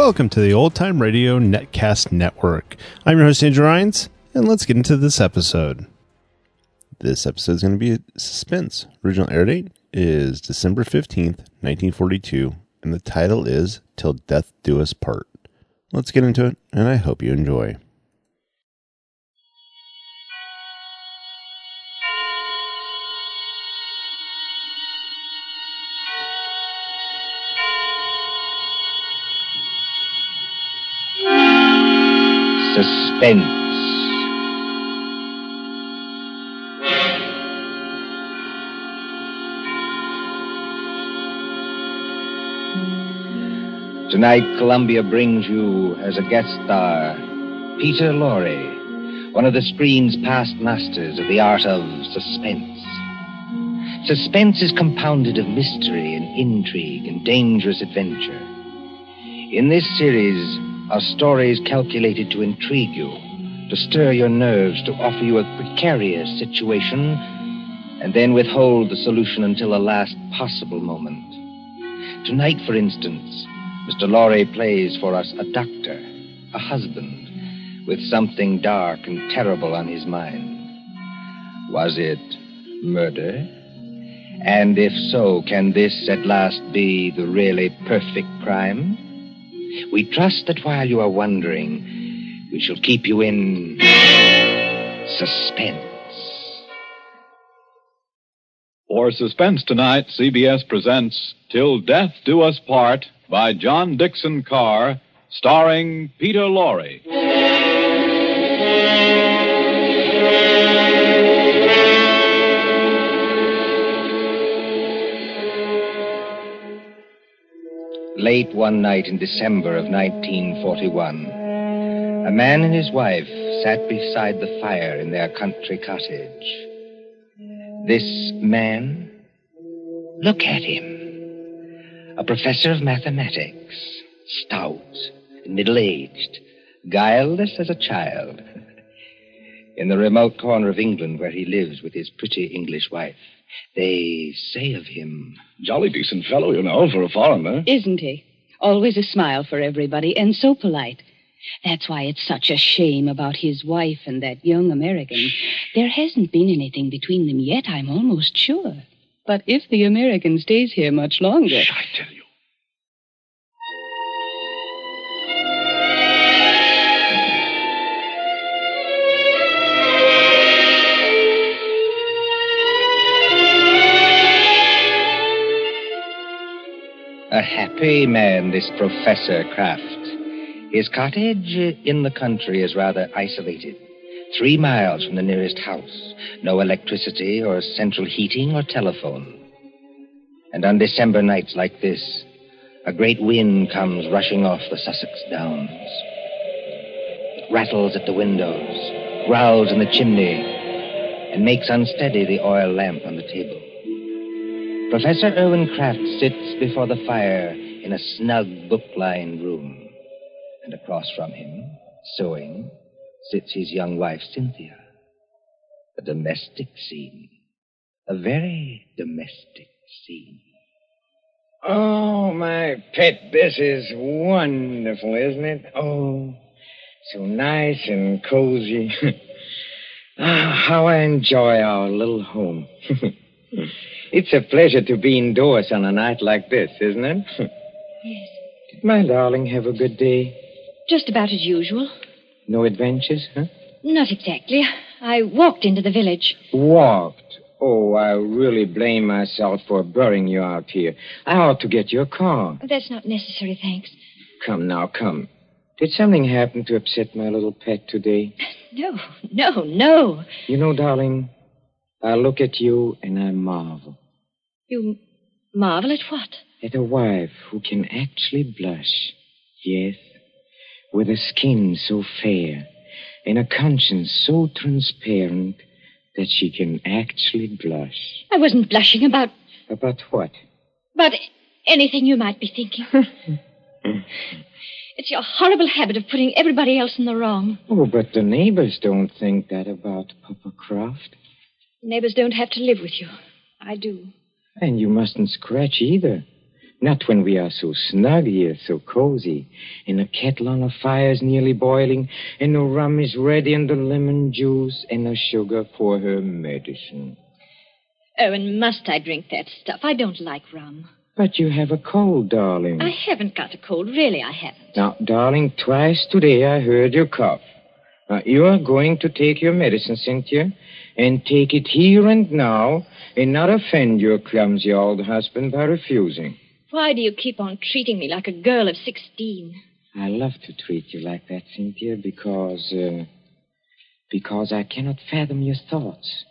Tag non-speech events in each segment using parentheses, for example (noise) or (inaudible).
Welcome to the Old Time Radio Netcast Network. I'm your host, Andrew Rhynes, and let's get into this episode. This episode is going to be a suspense. Original air date is December 15th, 1942, and the title is Till Death Do Us Part. Let's get into it, and I hope you enjoy. Suspense. Tonight, Columbia brings you as a guest star Peter Lorre, one of the screen's past masters of the art of suspense. Suspense is compounded of mystery and intrigue and dangerous adventure. In this series are stories calculated to intrigue you, to stir your nerves, to offer you a precarious situation, and then withhold the solution until the last possible moment. Tonight, for instance, Mr. Lorre plays for us a doctor, a husband, with something dark and terrible on his mind. Was it murder? And if so, can this at last be the really perfect crime? We trust that while you are wondering, we shall keep you in suspense. For Suspense tonight, CBS presents Till Death Do Us Part by John Dickson Carr, starring Peter Lorre. Late one night in December of 1941, a man and his wife sat beside the fire in their country cottage. This man, look at him. A professor of mathematics, stout, middle aged, guileless as a child. (laughs) In the remote corner of England where he lives with his pretty English wife, they say of him. Jolly decent fellow, you know, for a foreigner. Isn't he? Always a smile for everybody and so polite. That's why it's such a shame about his wife and that young American. There hasn't been anything between them yet, I'm almost sure. But if the American stays here much longer. Shh, I tell you. Happy man, this Professor Kraft. His cottage in the country is rather isolated. Three miles from the nearest house. No electricity or central heating or telephone. And on December nights like this, a great wind comes rushing off the Sussex Downs. It rattles at the windows, growls in the chimney, and makes unsteady the oil lamp on the table. Professor Irwin Kraft sits before the fire in a snug book lined room. And across from him, sewing, sits his young wife, Cynthia. A domestic scene. A very domestic scene. Oh, my pet, this is wonderful, isn't it? Oh, so nice and cozy. (laughs) ah, how I enjoy our little home. (laughs) it's a pleasure to be indoors on a night like this, isn't it? (laughs) My darling have a good day? Just about as usual. No adventures, huh? Not exactly. I walked into the village. Walked. Oh, I really blame myself for burying you out here. I ought to get your car. That's not necessary, thanks. Come now, come. Did something happen to upset my little pet today? (laughs) No, no, no. You know, darling, I look at you and I marvel You marvel at what? At a wife who can actually blush. Yes, with a skin so fair and a conscience so transparent that she can actually blush. I wasn't blushing about About what? about anything you might be thinking. (laughs) it's your horrible habit of putting everybody else in the wrong. Oh, but the neighbors don't think that about Papa Croft. Neighbors don't have to live with you. I do. And you mustn't scratch either. Not when we are so snug here, so cozy, and the kettle on the fire is nearly boiling, and the rum is ready, and the lemon juice, and the sugar for her medicine. Oh, and must I drink that stuff? I don't like rum. But you have a cold, darling. I haven't got a cold. Really, I haven't. Now, darling, twice today I heard you cough. Now, you are going to take your medicine, Cynthia, and take it here and now, and not offend your clumsy old husband by refusing. Why do you keep on treating me like a girl of 16? I love to treat you like that, Cynthia, because, uh, because I cannot fathom your thoughts.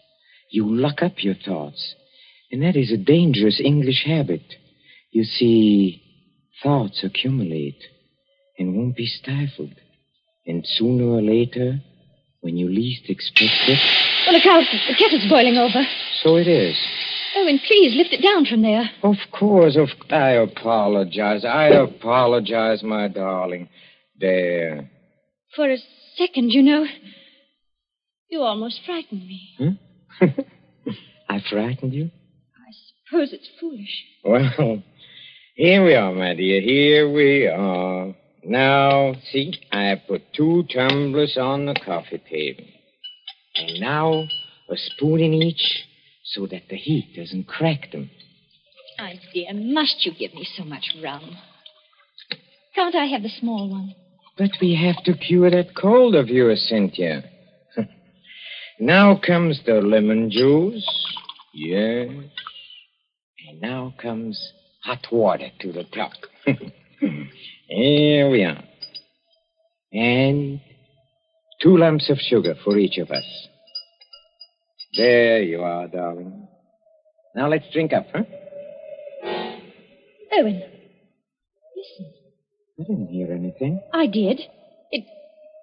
You lock up your thoughts, and that is a dangerous English habit. You see, thoughts accumulate and won't be stifled. And sooner or later, when you least expect it, Well, look out. The kettle's boiling over. so it is. Oh, Owen, please lift it down from there. Of course, of I apologize. I apologize, my darling. There. For a second, you know, you almost frightened me. Hmm? (laughs) I frightened you? I suppose it's foolish. Well, here we are, my dear. Here we are. Now, see, I have put two tumblers on the coffee table. And now, a spoon in each so that the heat doesn't crack them. My dear, must you give me so much rum? Can't I have the small one? But we have to cure that cold of yours, Cynthia. (laughs) now comes the lemon juice. Yes. And now comes hot water to the top. (laughs) Here we are. And two lumps of sugar for each of us. There you are, darling. Now let's drink up, huh? Owen, listen. I didn't hear anything. I did. It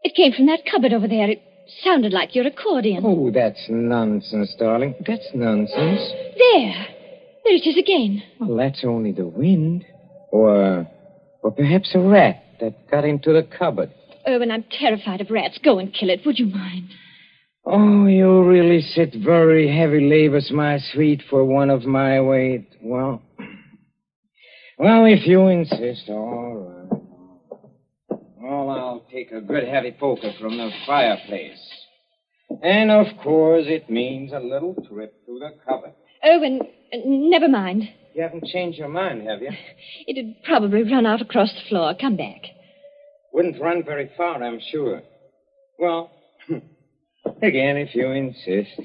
it came from that cupboard over there. It sounded like your accordion. Oh, that's nonsense, darling. That's nonsense. There. There it is again. Well, that's only the wind. Or, or perhaps a rat that got into the cupboard. Owen, I'm terrified of rats. Go and kill it, would you mind? Oh, you really sit very heavy labors, my sweet, for one of my weight. Well, well, if you insist, all right. Well, I'll take a good heavy poker from the fireplace. And of course, it means a little trip to the cupboard. Owen, uh, never mind. You haven't changed your mind, have you? (laughs) It'd probably run out across the floor. Come back. Wouldn't run very far, I'm sure. Well, again, if you insist.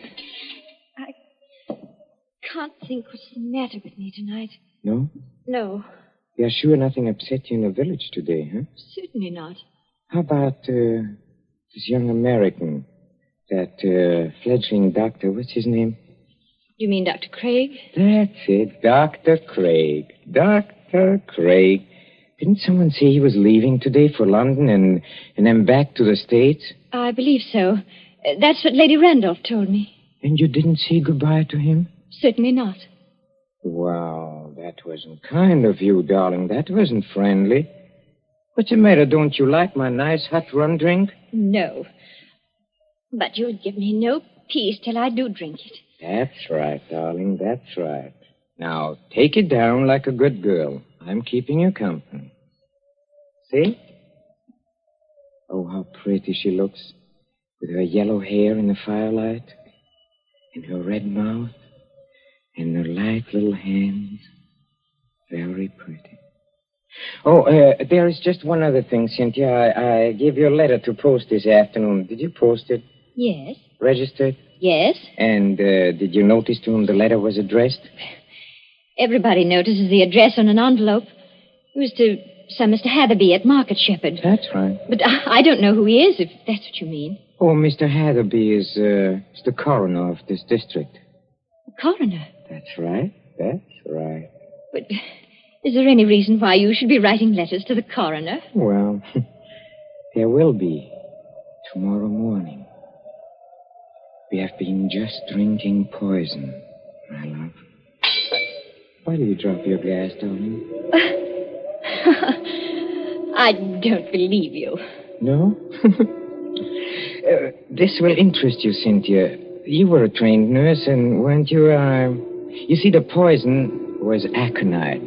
I can't think what's the matter with me tonight. No? No, You're sure nothing upset you in the village today, huh? certainly not. How about uh, this young American, that uh, fledgling doctor? What's his name? You mean Dr. Craig? That's it, Dr. Craig. Dr. Craig. Didn't someone say he was leaving today for London and, and then back to the States? I believe so. That's what Lady Randolph told me. And you didn't say goodbye to him? Certainly not. Wow, that wasn't kind of you, darling. That wasn't friendly. What's the matter? Don't you like my nice hot rum drink? No. But you'll give me no peace till I do drink it. That's right, darling. That's right. Now, take it down like a good girl. I'm keeping you company. See? Oh, how pretty she looks. With her yellow hair in the firelight, and her red mouth, and her light little hands. Very pretty. Oh, uh, there is just one other thing, Cynthia. I, I gave you a letter to post this afternoon. Did you post it? Yes. Registered? Yes. And uh, did you notice to whom the letter was addressed? Everybody notices the address on an envelope. It was to some Mr. Hatherby at Market Shepherd. That's right. But I, I don't know who he is, if that's what you mean. Oh, Mr. Hatherby is, uh, is the coroner of this district. Coroner. That's right. That's right. But is there any reason why you should be writing letters to the coroner? Well, (laughs) there will be tomorrow morning. We have been just drinking poison, my love. Why do you drop your glass, darling? (laughs) I don't believe you. No? (laughs) uh, this will interest you, Cynthia. You were a trained nurse, and weren't you, uh... You see, the poison was aconite.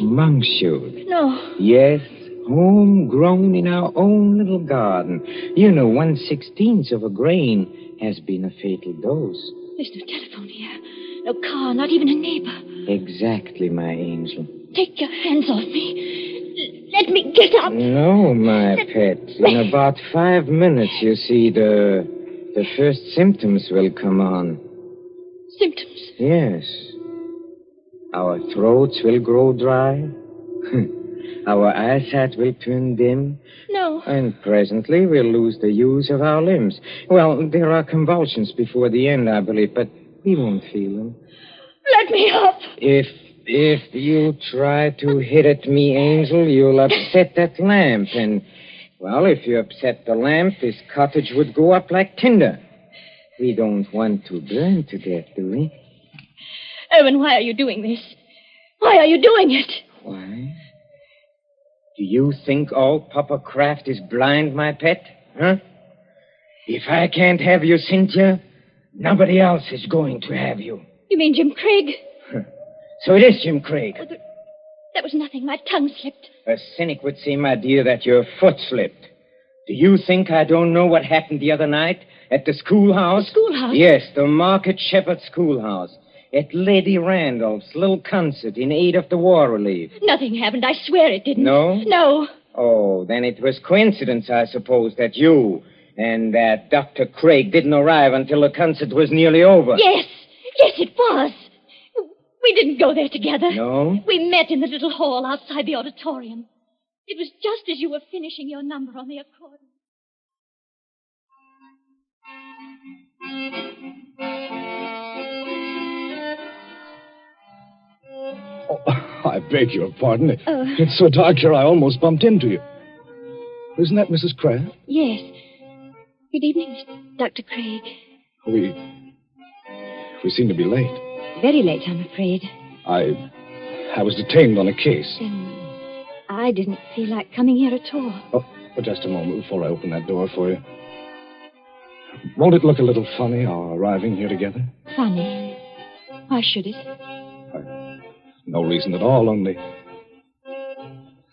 Monk shoot. No. Yes, homegrown in our own little garden. You know, one sixteenth of a grain has been a fatal dose. There's no telephone here. No car, not even a neighbor. Exactly, my angel. Take your hands off me. Let me get up. No, my pet. In about five minutes, you see, the the first symptoms will come on. Symptoms. Yes. Our throats will grow dry. (laughs) our eyesight will turn dim. No. And presently we'll lose the use of our limbs. Well, there are convulsions before the end, I believe, but we won't feel them. Let me up. If if you try to hit at me, Angel, you'll upset that lamp, and well, if you upset the lamp, this cottage would go up like tinder. We don't want to burn to death, do we? Erwin, why are you doing this? Why are you doing it? Why? Do you think all Papa Kraft is blind, my pet? Huh? If I can't have you, Cynthia, nobody else is going to have you. You mean Jim Craig? So it is Jim Craig. Oh, there- that was nothing. My tongue slipped. A cynic would say, my dear, that your foot slipped. Do you think I don't know what happened the other night at the schoolhouse? The schoolhouse? Yes, the Market Shepherd Schoolhouse. At Lady Randolph's little concert in aid of the war relief. Nothing happened. I swear it didn't. No? No. Oh, then it was coincidence, I suppose, that you and that Dr. Craig didn't arrive until the concert was nearly over. Yes. Yes, it was. We didn't go there together. No? We met in the little hall outside the auditorium. It was just as you were finishing your number on the accordion. Oh, (laughs) I beg your pardon. Oh. It's so dark here, I almost bumped into you. Isn't that Mrs. Craig? Yes. Good evening, Dr. Craig. We. We seem to be late. Very late, I'm afraid. I. I was detained on a case. And I didn't feel like coming here at all. Oh, but just a moment before I open that door for you. Won't it look a little funny, our arriving here together? Funny. Why should it? No reason at all, only.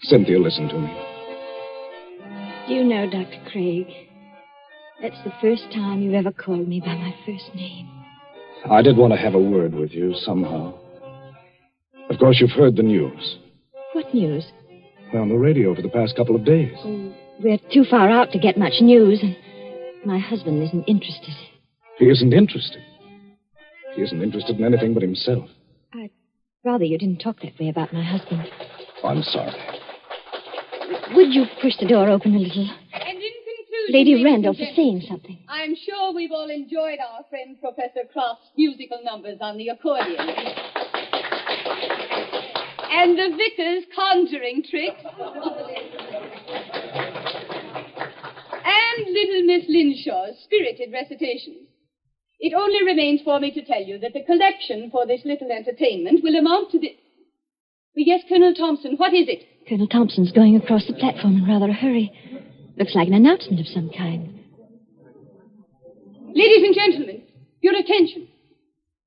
Cynthia, listen to me. Do you know, Dr. Craig, that's the first time you've ever called me by my first name. I did want to have a word with you somehow. Of course, you've heard the news. What news? Well, on the radio for the past couple of days. Oh, we're too far out to get much news, and my husband isn't interested. He isn't interested. He isn't interested in anything but himself. I'd rather you didn't talk that way about my husband. I'm sorry. Would you push the door open a little? Lady Randolph and is saying something. I'm sure we've all enjoyed our friend Professor Kraft's musical numbers on the accordion. And the vicar's conjuring tricks. and little Miss Linshaw's spirited recitations. It only remains for me to tell you that the collection for this little entertainment will amount to the. Yes, Colonel Thompson, what is it? Colonel Thompson's going across the platform in rather a hurry. Looks like an announcement of some kind. Ladies and gentlemen, your attention.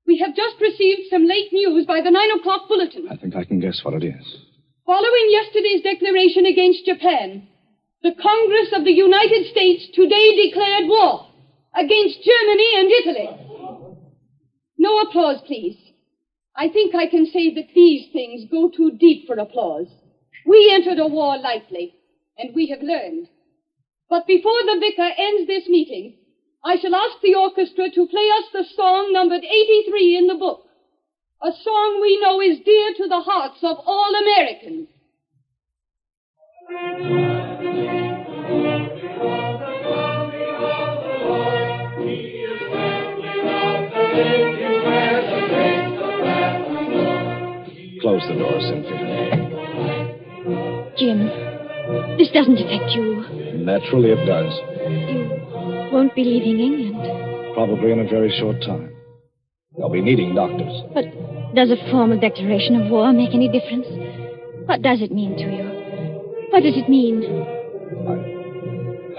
We have just received some late news by the nine o'clock bulletin. I think I can guess what it is. Following yesterday's declaration against Japan, the Congress of the United States today declared war against Germany and Italy. No applause, please. I think I can say that these things go too deep for applause. We entered a war lightly, and we have learned. But before the vicar ends this meeting, I shall ask the orchestra to play us the song numbered 83 in the book. A song we know is dear to the hearts of all Americans. Close the door, Cynthia. Jim, this doesn't affect you. Naturally, it does. You won't be leaving England. Probably in a very short time. They'll be needing doctors. But does a formal declaration of war make any difference? What does it mean to you? What does it mean?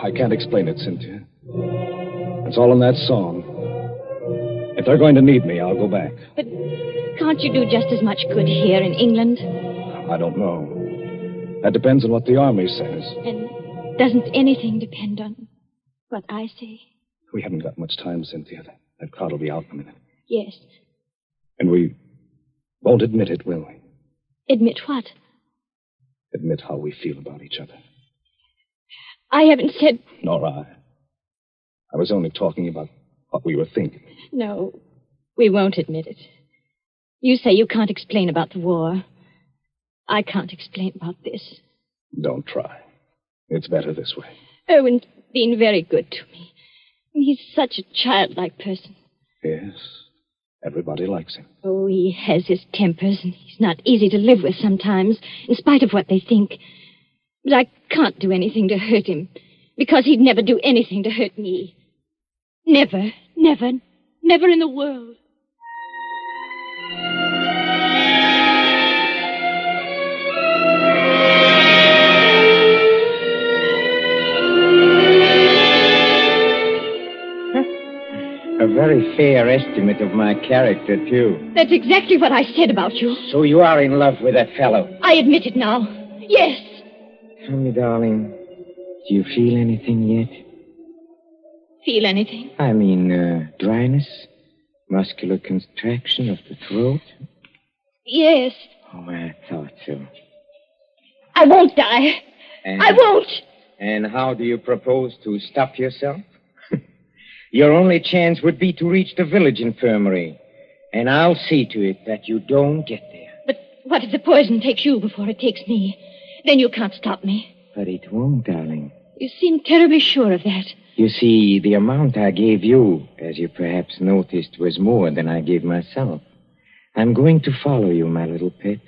I I can't explain it, Cynthia. It's all in that song. If they're going to need me, I'll go back. But can't you do just as much good here in England? I don't know. That depends on what the Army says. And doesn't anything depend on what I say? We haven't got much time, Cynthia. That crowd will be out in a minute. Yes. And we won't admit it, will we? Admit what? Admit how we feel about each other. I haven't said. Nor I. I was only talking about what we were thinking. No, we won't admit it. You say you can't explain about the war. I can't explain about this. Don't try. It's better this way. Owen's been very good to me. He's such a childlike person. Yes. Everybody likes him. Oh, he has his tempers, and he's not easy to live with sometimes, in spite of what they think. But I can't do anything to hurt him, because he'd never do anything to hurt me. Never, never, never in the world. A very fair estimate of my character, too. That's exactly what I said about you. So you are in love with that fellow. I admit it now. Yes. Tell me, darling, do you feel anything yet? Feel anything? I mean, uh, dryness? Muscular contraction of the throat? Yes. Oh, I thought so. I won't die. And, I won't. And how do you propose to stop yourself? Your only chance would be to reach the village infirmary. And I'll see to it that you don't get there. But what if the poison takes you before it takes me? Then you can't stop me. But it won't, darling. You seem terribly sure of that. You see, the amount I gave you, as you perhaps noticed, was more than I gave myself. I'm going to follow you, my little pet,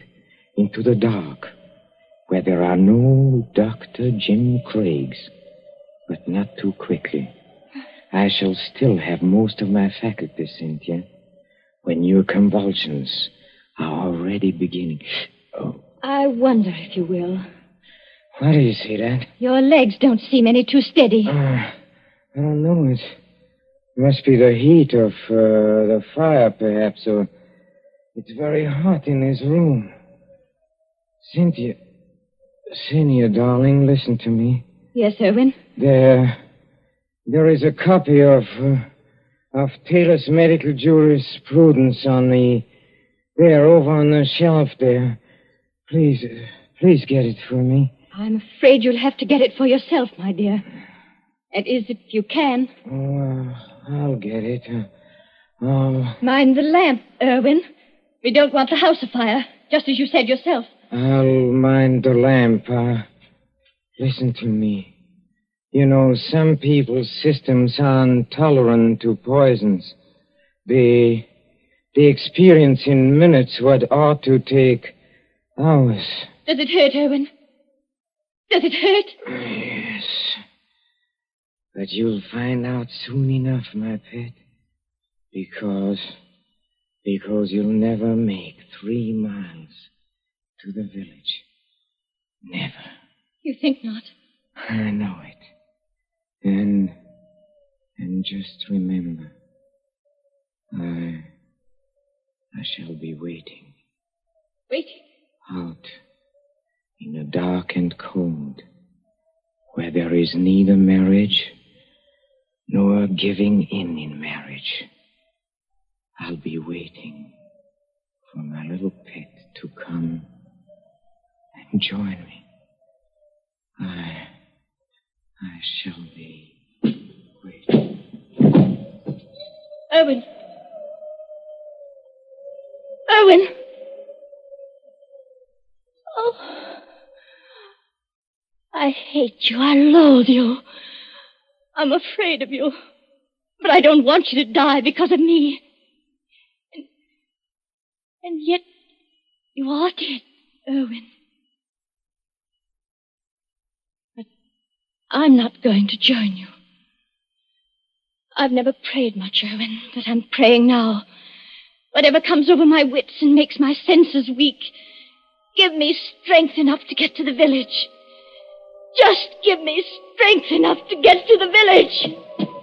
into the dark, where there are no Dr. Jim Craigs. But not too quickly. I shall still have most of my faculties, Cynthia, when your convulsions are already beginning. Oh, I wonder if you will. why do you say that? Your legs don't seem any too steady. Uh, I don't know. It must be the heat of uh, the fire, perhaps, or it's very hot in this room. Cynthia, Cynthia, darling, listen to me. Yes, Erwin. There, there is a copy of uh, of Taylor's medical jurisprudence on the there over on the shelf there. Please, uh, please get it for me. I'm afraid you'll have to get it for yourself, my dear. That is, if you can. Oh, uh, I'll get it. Uh, oh, Mind the lamp, Erwin. We don't want the house afire, just as you said yourself. I'll mind the lamp. Uh, listen to me. You know, some people's systems aren't tolerant to poisons. They, they experience in minutes what ought to take hours. Does it hurt, Owen? Does it hurt? Yes. But you'll find out soon enough, my pet. Because, because you'll never make three miles to the village. Never. You think not? I know it. And, and just remember, I, I shall be waiting Waiting. out in the dark and cold, where there is neither marriage nor giving in in marriage. I'll be waiting for my little pet to come and join me. I, I shall be waiting. Erwin. Erwin. Oh. I hate you. I loathe you. I'm afraid of you. But I don't want you to die because of me. And, and yet, you are dead, Erwin. I'm not going to join you. I've never prayed much, Erwin, but I'm praying now. Whatever comes over my wits and makes my senses weak, give me strength enough to get to the village. Just give me strength enough to get to the village.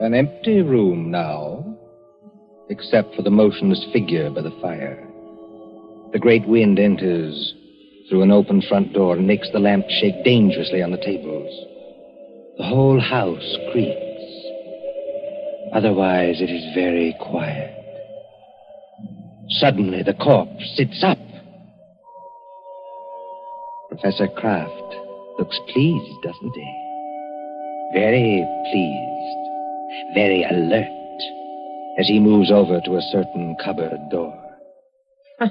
An empty room now, except for the motionless figure by the fire. The great wind enters through an open front door and makes the lamp shake dangerously on the tables. The whole house creaks. Otherwise, it is very quiet. Suddenly, the corpse sits up. Professor Kraft looks pleased, doesn't he? Very pleased, very alert as he moves over to a certain cupboard door. (laughs)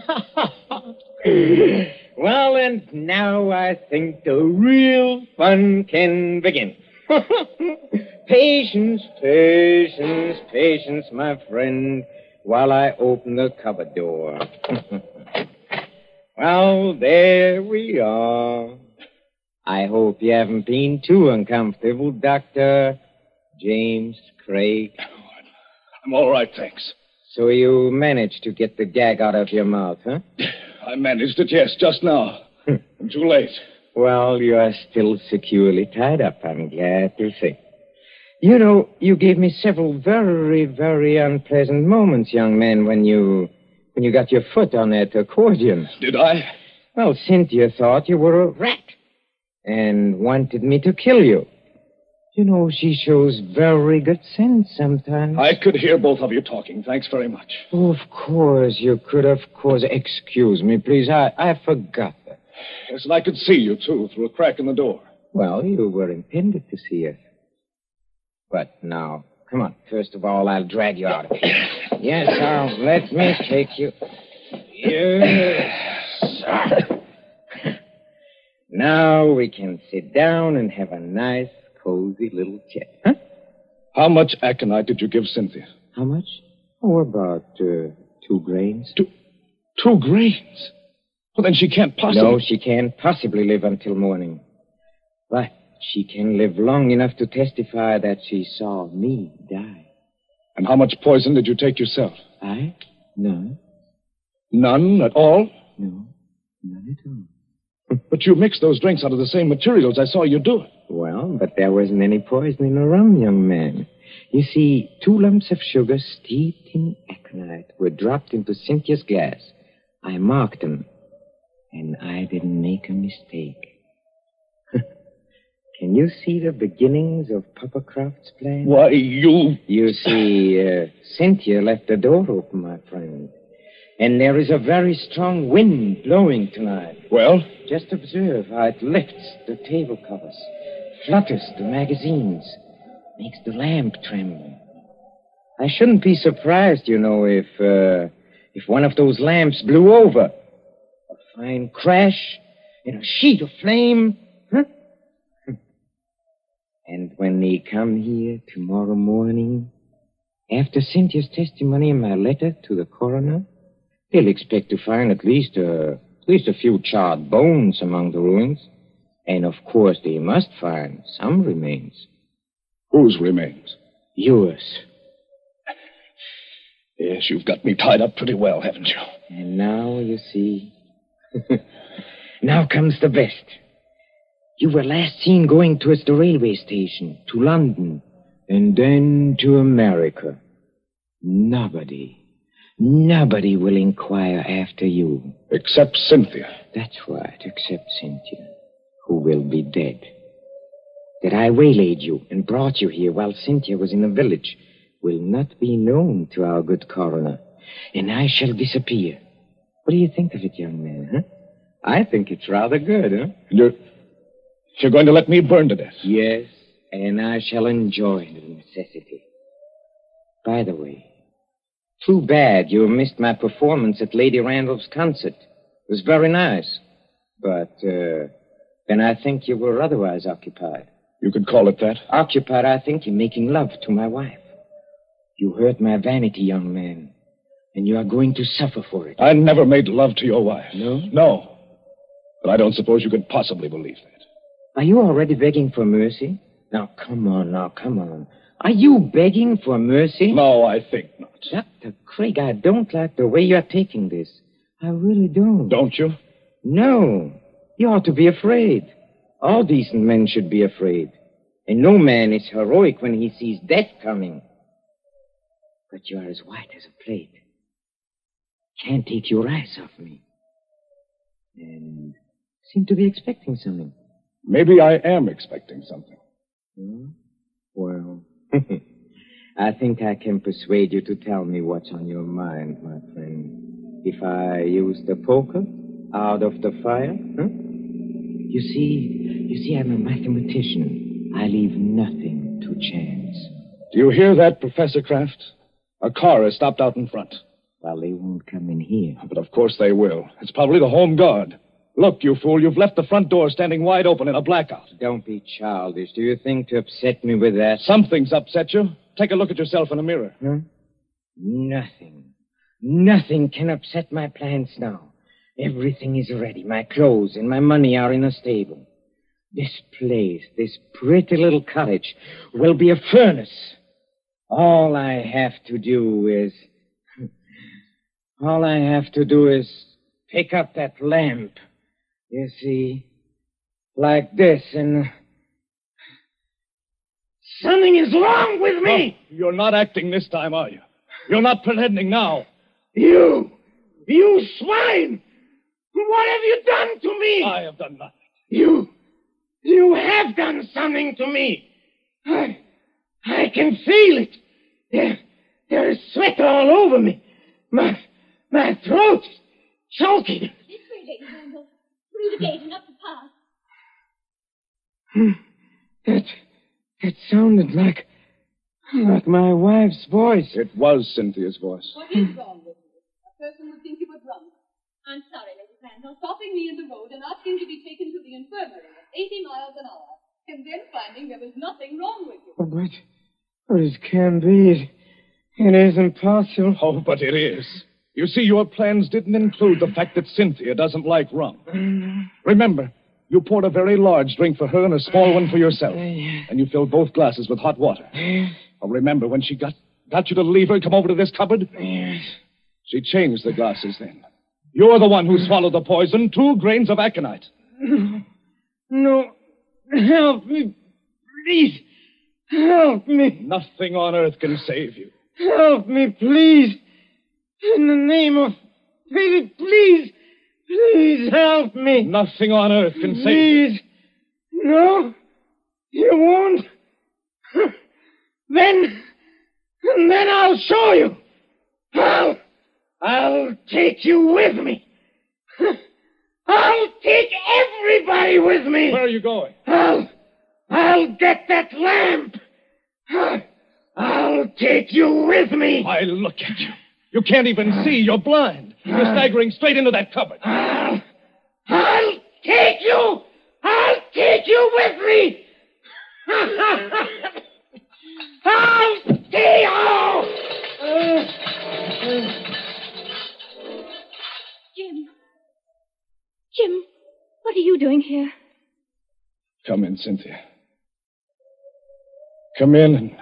well, and now I think the real fun can begin. (laughs) patience, patience, patience, my friend, while I open the cupboard door. (laughs) well, there we are. I hope you haven't been too uncomfortable, Dr. James Craig. (laughs) I'm all right, thanks. So you managed to get the gag out of your mouth, huh? (laughs) I managed it, yes, just now. I'm hmm. (laughs) too late. Well, you are still securely tied up, I'm glad to see. You know, you gave me several very, very unpleasant moments, young man, when you when you got your foot on that accordion. Did I? Well, Cynthia thought you were a rat and wanted me to kill you. You know, she shows very good sense sometimes. I could hear both of you talking. Thanks very much. Oh, of course, you could, of course. Excuse me, please. I, I forgot that. Yes, and I could see you, too, through a crack in the door. Well, you were intended to see us. But now, come on. First of all, I'll drag you out of here. Yes, now, let me take you. Yes. (sighs) Now we can sit down and have a nice, cozy little chat. Huh? How much aconite did you give Cynthia? How much? Oh, about uh, two grains. Two, two grains? Well, then she can't possibly. No, she can't possibly live until morning. But she can live long enough to testify that she saw me die. And how much poison did you take yourself? I? None. None at all? No, none at all. But you mixed those drinks out of the same materials. I saw you do it. Well, but there wasn't any poison in the rum, young man. You see, two lumps of sugar steeped in aconite were dropped into Cynthia's glass. I marked them, and I didn't make a mistake. (laughs) Can you see the beginnings of Papa Croft's plan? Why, you. You see, uh, Cynthia left the door open, my friend. And there is a very strong wind blowing tonight. Well? Just observe how it lifts the table covers, flutters the magazines, makes the lamp tremble. I shouldn't be surprised, you know, if uh, if one of those lamps blew over. A fine crash in a sheet of flame. Huh? (laughs) and when they come here tomorrow morning, after Cynthia's testimony in my letter to the coroner, they'll expect to find at least a, at least a few charred bones among the ruins. And of course, they must find some remains. Whose remains? Yours. (laughs) Yes, you've got me tied up pretty well, haven't you? And now, you see. (laughs) now comes the best. You were last seen going towards the railway station, to London, and then to America. Nobody, nobody will inquire after you. Except Cynthia. That's right, except Cynthia, who will be dead. That I waylaid you and brought you here while Cynthia was in the village will not be known to our good coroner, and I shall disappear. What do you think of it, young man, huh? I think it's rather good, huh? You're, you're going to let me burn to death? Yes, and I shall enjoy the necessity. By the way, too bad you missed my performance at Lady Randolph's concert. It was very nice. But, uh, then I think you were otherwise occupied. You could call it that. Occupied, I think, in making love to my wife. You hurt my vanity, young man. And you are going to suffer for it. I never made love to your wife. No? No. But I don't suppose you could possibly believe that. Are you already begging for mercy? Now, come on, now, come on. Are you begging for mercy? No, I think not. Dr. Craig, I don't like the way you're taking this. I really don't. Don't you? No. You ought to be afraid. All decent men should be afraid. And no man is heroic when he sees death coming. But you are as white as a plate. Can't take your eyes off me. And seem to be expecting something. Maybe I am expecting something. Hmm? Well, I think I can persuade you to tell me what's on your mind, my friend. If I use the poker out of the fire, huh? You see, you see, I'm a mathematician. I leave nothing to chance. Do you hear that, Professor Kraft? A car has stopped out in front. Well, they won't come in here. But of course they will. It's probably the home guard. Look, you fool, you've left the front door standing wide open in a blackout. Don't be childish. Do you think to upset me with that? Something's upset you. Take a look at yourself in a mirror. Huh? Nothing. Nothing can upset my plans now. Everything is ready. My clothes and my money are in a stable. This place, this pretty little cottage, will be a furnace. All I have to do is. (laughs) All I have to do is pick up that lamp. You see? Like this, and. Something is wrong with me! Oh, you're not acting this time, are you? You're not pretending now. You! You swine! What have you done to me? I have done nothing. You. You have done something to me. I. I can feel it. There. There is sweat all over me. My. My throat is choking. This way, Lady Randall. Through the gate and up the path. Hmm. That. That sounded like. like my wife's voice. It was Cynthia's voice. What is wrong with you? A person would think you were drunk. I'm sorry, Lady Randall, stopping me in the road and asking to be taken to the infirmary at 80 miles an hour, and then finding there was nothing wrong with you. But. But it can't be. It, it isn't possible. Oh, but it is. You see, your plans didn't include the fact that Cynthia doesn't like rum. Remember, you poured a very large drink for her and a small one for yourself. And you filled both glasses with hot water. Oh, remember when she got, got you to leave her and come over to this cupboard? Yes. She changed the glasses then. You're the one who swallowed the poison, two grains of aconite. No. No. Help me. Please. Help me. Nothing on earth can save you. Help me, please. In the name of pity, please. Please help me. Nothing on earth can save you. Please. No. You won't. Then. Then I'll show you. I'll. I'll take you with me. I'll take everybody with me. Where are you going? I'll. I'll get that lamp. I'll take you with me. Why, look at you. You can't even see. You're blind. You're staggering straight into that cupboard. I'll. I'll take you. I'll take you with me. (laughs) I'll take you. Jim. Jim, what are you doing here? Come in, Cynthia. Come in and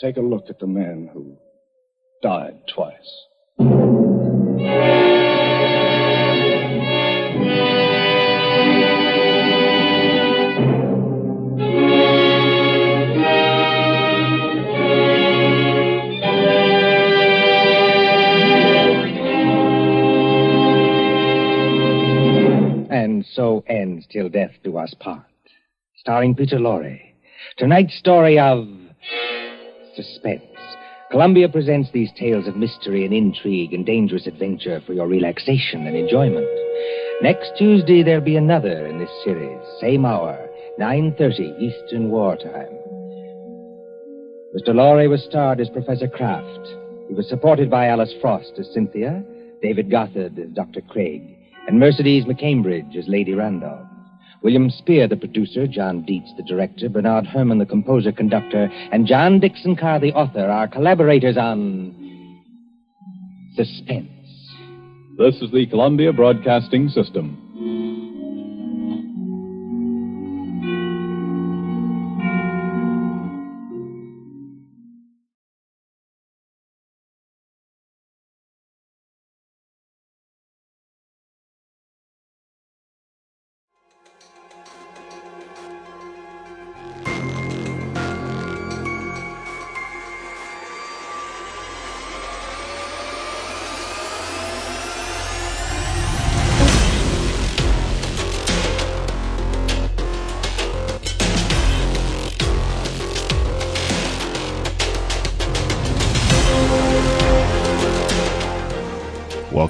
take a look at the man who died twice. And so ends Till Death Do Us Part, starring Peter Lorre. Tonight's story of suspense. Columbia presents these tales of mystery and intrigue and dangerous adventure for your relaxation and enjoyment. Next Tuesday there'll be another in this series, same hour, 9:30 Eastern Wartime. Mr. Lorre was starred as Professor Kraft. He was supported by Alice Frost as Cynthia, David Gothard as Dr. Craig, and Mercedes McCambridge as Lady Randolph. William Spier, the producer, John Dietz, the director, Bernard Herrmann, the composer conductor, and John Dickson Carr, the author, are collaborators on Suspense. This is the Columbia Broadcasting System.